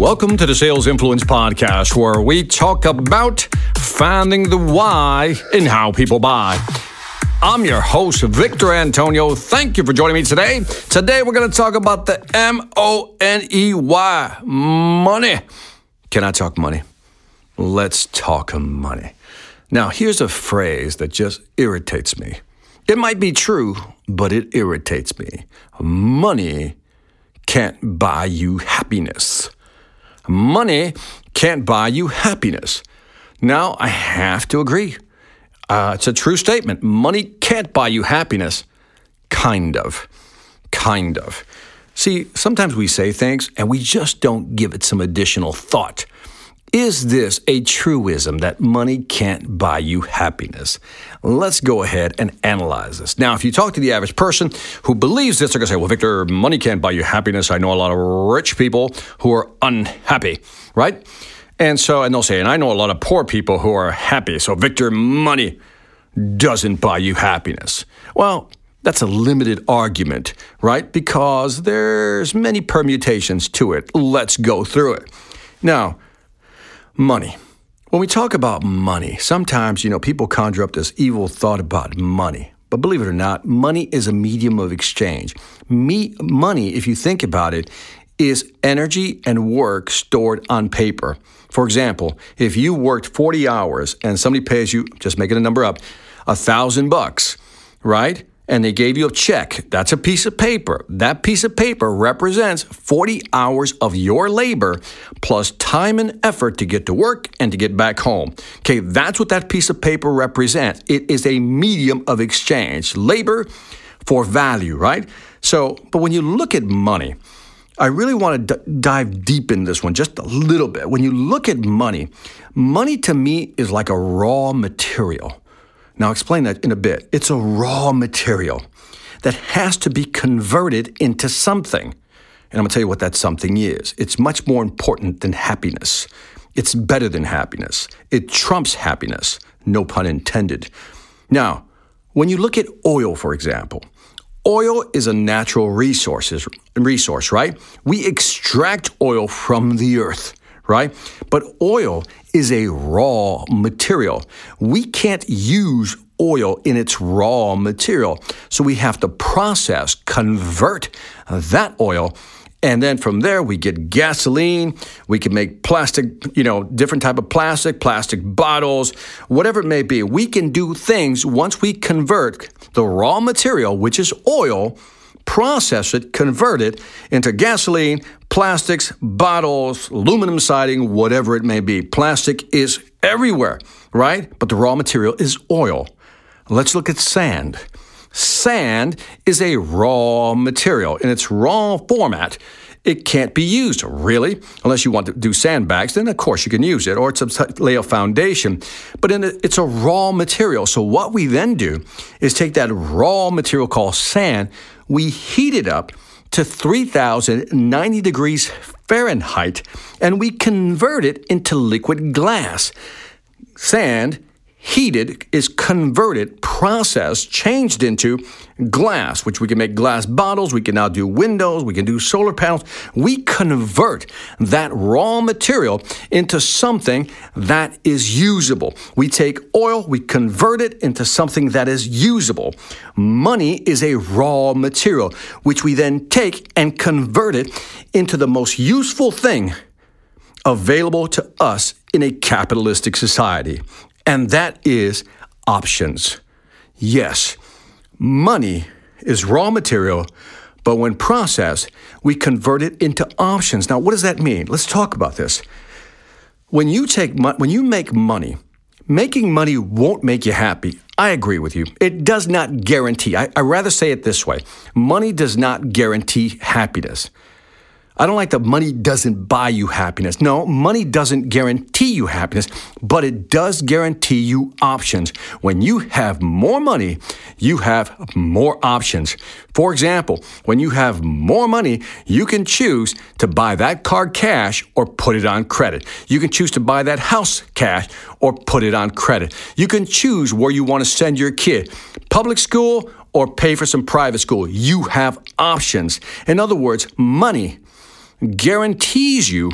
Welcome to the Sales Influence Podcast, where we talk about finding the why in how people buy. I'm your host, Victor Antonio. Thank you for joining me today. Today, we're going to talk about the M O N E Y money. Can I talk money? Let's talk money. Now, here's a phrase that just irritates me. It might be true, but it irritates me. Money can't buy you happiness. Money can't buy you happiness. Now, I have to agree. Uh, it's a true statement. Money can't buy you happiness. Kind of. Kind of. See, sometimes we say things and we just don't give it some additional thought. Is this a truism that money can't buy you happiness? Let's go ahead and analyze this. Now, if you talk to the average person who believes this, they're going to say, well, Victor, money can't buy you happiness. I know a lot of rich people who are unhappy, right? And so, and they'll say, and I know a lot of poor people who are happy. So, Victor, money doesn't buy you happiness. Well, that's a limited argument, right? Because there's many permutations to it. Let's go through it. Now, Money. When we talk about money, sometimes, you know, people conjure up this evil thought about money. But believe it or not, money is a medium of exchange. Me, money, if you think about it, is energy and work stored on paper. For example, if you worked 40 hours and somebody pays you, just making a number up, a thousand bucks, right? And they gave you a check. That's a piece of paper. That piece of paper represents 40 hours of your labor plus time and effort to get to work and to get back home. Okay, that's what that piece of paper represents. It is a medium of exchange, labor for value, right? So, but when you look at money, I really want to dive deep in this one just a little bit. When you look at money, money to me is like a raw material. Now, I'll explain that in a bit. It's a raw material that has to be converted into something. And I'm going to tell you what that something is. It's much more important than happiness. It's better than happiness. It trumps happiness, no pun intended. Now, when you look at oil, for example, oil is a natural resources, resource, right? We extract oil from the earth right? But oil is a raw material. We can't use oil in its raw material. So we have to process, convert that oil and then from there we get gasoline we can make plastic you know different type of plastic plastic bottles whatever it may be we can do things once we convert the raw material which is oil process it, convert it into gasoline, plastics, bottles, aluminum siding, whatever it may be. Plastic is everywhere, right? But the raw material is oil. Let's look at sand. Sand is a raw material. In its raw format, it can't be used, really, unless you want to do sandbags. Then, of course, you can use it, or a, lay a foundation. But a, it's a raw material. So, what we then do is take that raw material called sand, we heat it up to 3090 degrees Fahrenheit, and we convert it into liquid glass. Sand heated is converted, processed, changed into glass, which we can make glass bottles, we can now do windows, we can do solar panels. We convert that raw material into something that is usable. We take oil, we convert it into something that is usable. Money is a raw material, which we then take and convert it into the most useful thing available to us in a capitalistic society and that is options. Yes, money is raw material, but when processed, we convert it into options. Now, what does that mean? Let's talk about this. When you take when you make money, making money won't make you happy. I agree with you. It does not guarantee. I, I rather say it this way: money does not guarantee happiness. I don't like that money doesn't buy you happiness. No, money doesn't guarantee you happiness, but it does guarantee you options. When you have more money, you have more options. For example, when you have more money, you can choose to buy that car cash or put it on credit. You can choose to buy that house cash or put it on credit. You can choose where you want to send your kid public school or pay for some private school. You have options. In other words, money guarantees you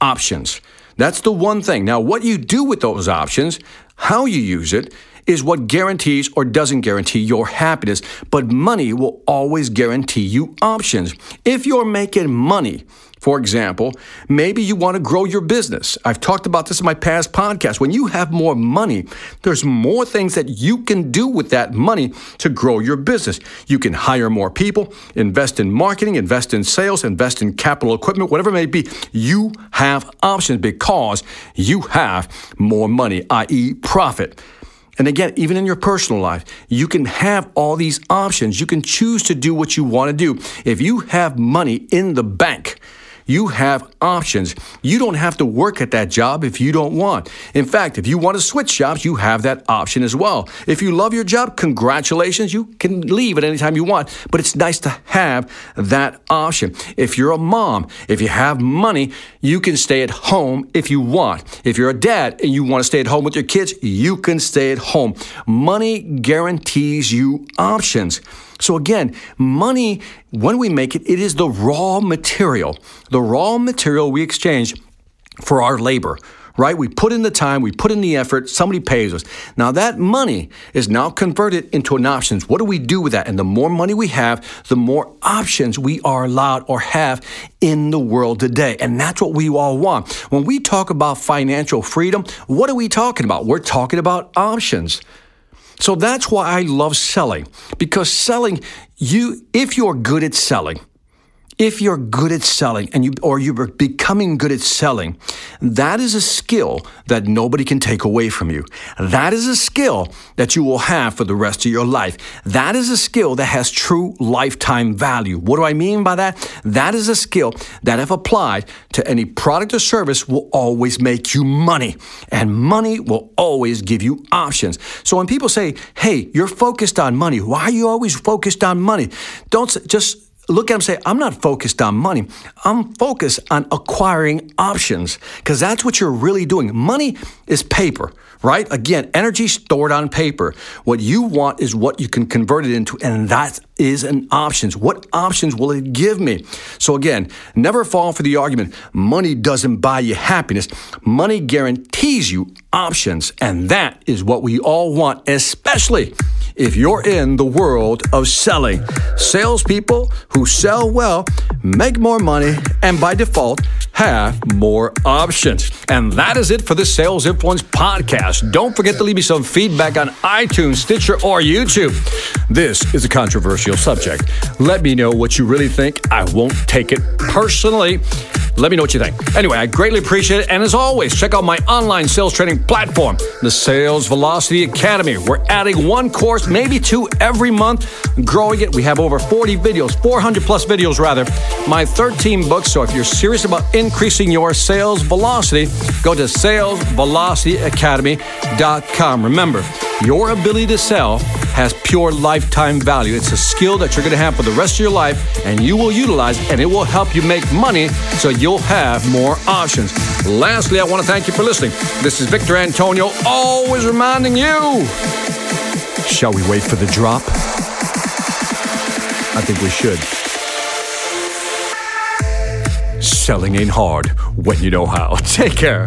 options. That's the one thing. Now, what you do with those options, how you use it, is what guarantees or doesn't guarantee your happiness. But money will always guarantee you options. If you're making money, for example, maybe you want to grow your business. I've talked about this in my past podcast. When you have more money, there's more things that you can do with that money to grow your business. You can hire more people, invest in marketing, invest in sales, invest in capital equipment, whatever it may be. You have options because you have more money, i.e., profit. And again, even in your personal life, you can have all these options. You can choose to do what you want to do. If you have money in the bank, you have options. You don't have to work at that job if you don't want. In fact, if you want to switch jobs, you have that option as well. If you love your job, congratulations, you can leave at any time you want, but it's nice to have that option. If you're a mom, if you have money, you can stay at home if you want. If you're a dad and you want to stay at home with your kids, you can stay at home. Money guarantees you options. So again, money, when we make it, it is the raw material, the raw material we exchange for our labor right? We put in the time, we put in the effort, somebody pays us. Now that money is now converted into an options. What do we do with that? And the more money we have, the more options we are allowed or have in the world today. And that's what we all want. When we talk about financial freedom, what are we talking about? We're talking about options. So that's why I love selling because selling you if you're good at selling if you're good at selling and you or you're becoming good at selling, that is a skill that nobody can take away from you. That is a skill that you will have for the rest of your life. That is a skill that has true lifetime value. What do I mean by that? That is a skill that if applied to any product or service will always make you money and money will always give you options. So when people say, "Hey, you're focused on money. Why are you always focused on money?" Don't just look at them say, I'm not focused on money. I'm focused on acquiring options because that's what you're really doing. Money is paper, right? Again, energy stored on paper. What you want is what you can convert it into, and that is an options. What options will it give me? So again, never fall for the argument money doesn't buy you happiness. Money guarantees you options, and that is what we all want, especially if you're in the world of selling. Salespeople who sell well make more money and by default have more options. And that is it for the Sales Influence podcast. Don't forget to leave me some feedback on iTunes, Stitcher, or YouTube. This is a controversial subject. Let me know what you really think. I won't take it personally. Let me know what you think. Anyway, I greatly appreciate it. And as always, check out my online sales training platform, the Sales Velocity Academy. We're adding one course, maybe two every month, growing it. We have over 40 videos, 400 plus videos rather. My 13 books. So if you're serious about increasing your sales velocity, go to salesvelocityacademy.com. Remember, your ability to sell has pure lifetime value. It's a skill that you're going to have for the rest of your life, and you will utilize, and it will help you make money so you'll have more options. Lastly, I want to thank you for listening. This is Victor Antonio, always reminding you. Shall we wait for the drop? I think we should. Selling ain't hard when you know how. Take care.